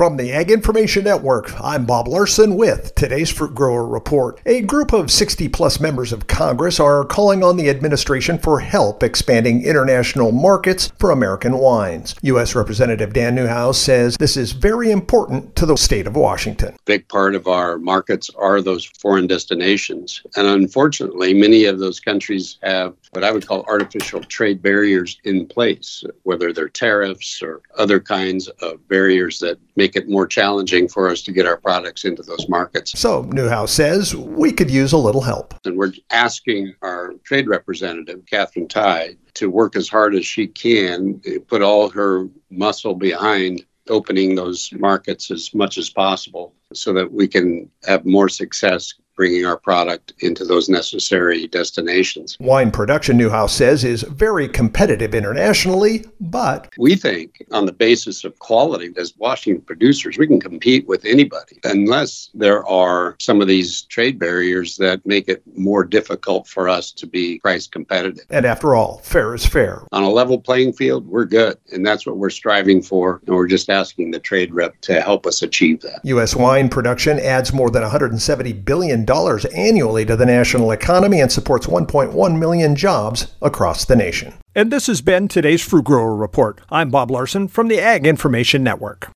From the Ag Information Network, I'm Bob Larson with today's Fruit Grower Report. A group of 60 plus members of Congress are calling on the administration for help expanding international markets for American wines. U.S. Representative Dan Newhouse says this is very important to the state of Washington. Big part of our markets are those foreign destinations. And unfortunately, many of those countries have what I would call artificial trade barriers in place, whether they're tariffs or other kinds of barriers that make it more challenging for us to get our products into those markets. So, Newhouse says we could use a little help. And we're asking our trade representative, Katherine Tai, to work as hard as she can, eh, put all her muscle behind opening those markets as much as possible so that we can have more success bringing our product into those necessary destinations. Wine production, Newhouse says, is very competitive internationally, but we think on the basis of quality as Washington producers, we can compete with anybody unless there are some of these trade barriers that make it more difficult for us to be price competitive. And after all, fair is fair. On a level playing field, we're good. And that's what we're striving for. And we're just asking the trade rep to help us achieve that. U.S. wine production adds more than $170 billion annually to the national economy and supports 1.1 million jobs across the nation. And this has been today's Fruit Grower Report. I'm Bob Larson from the Ag Information Network.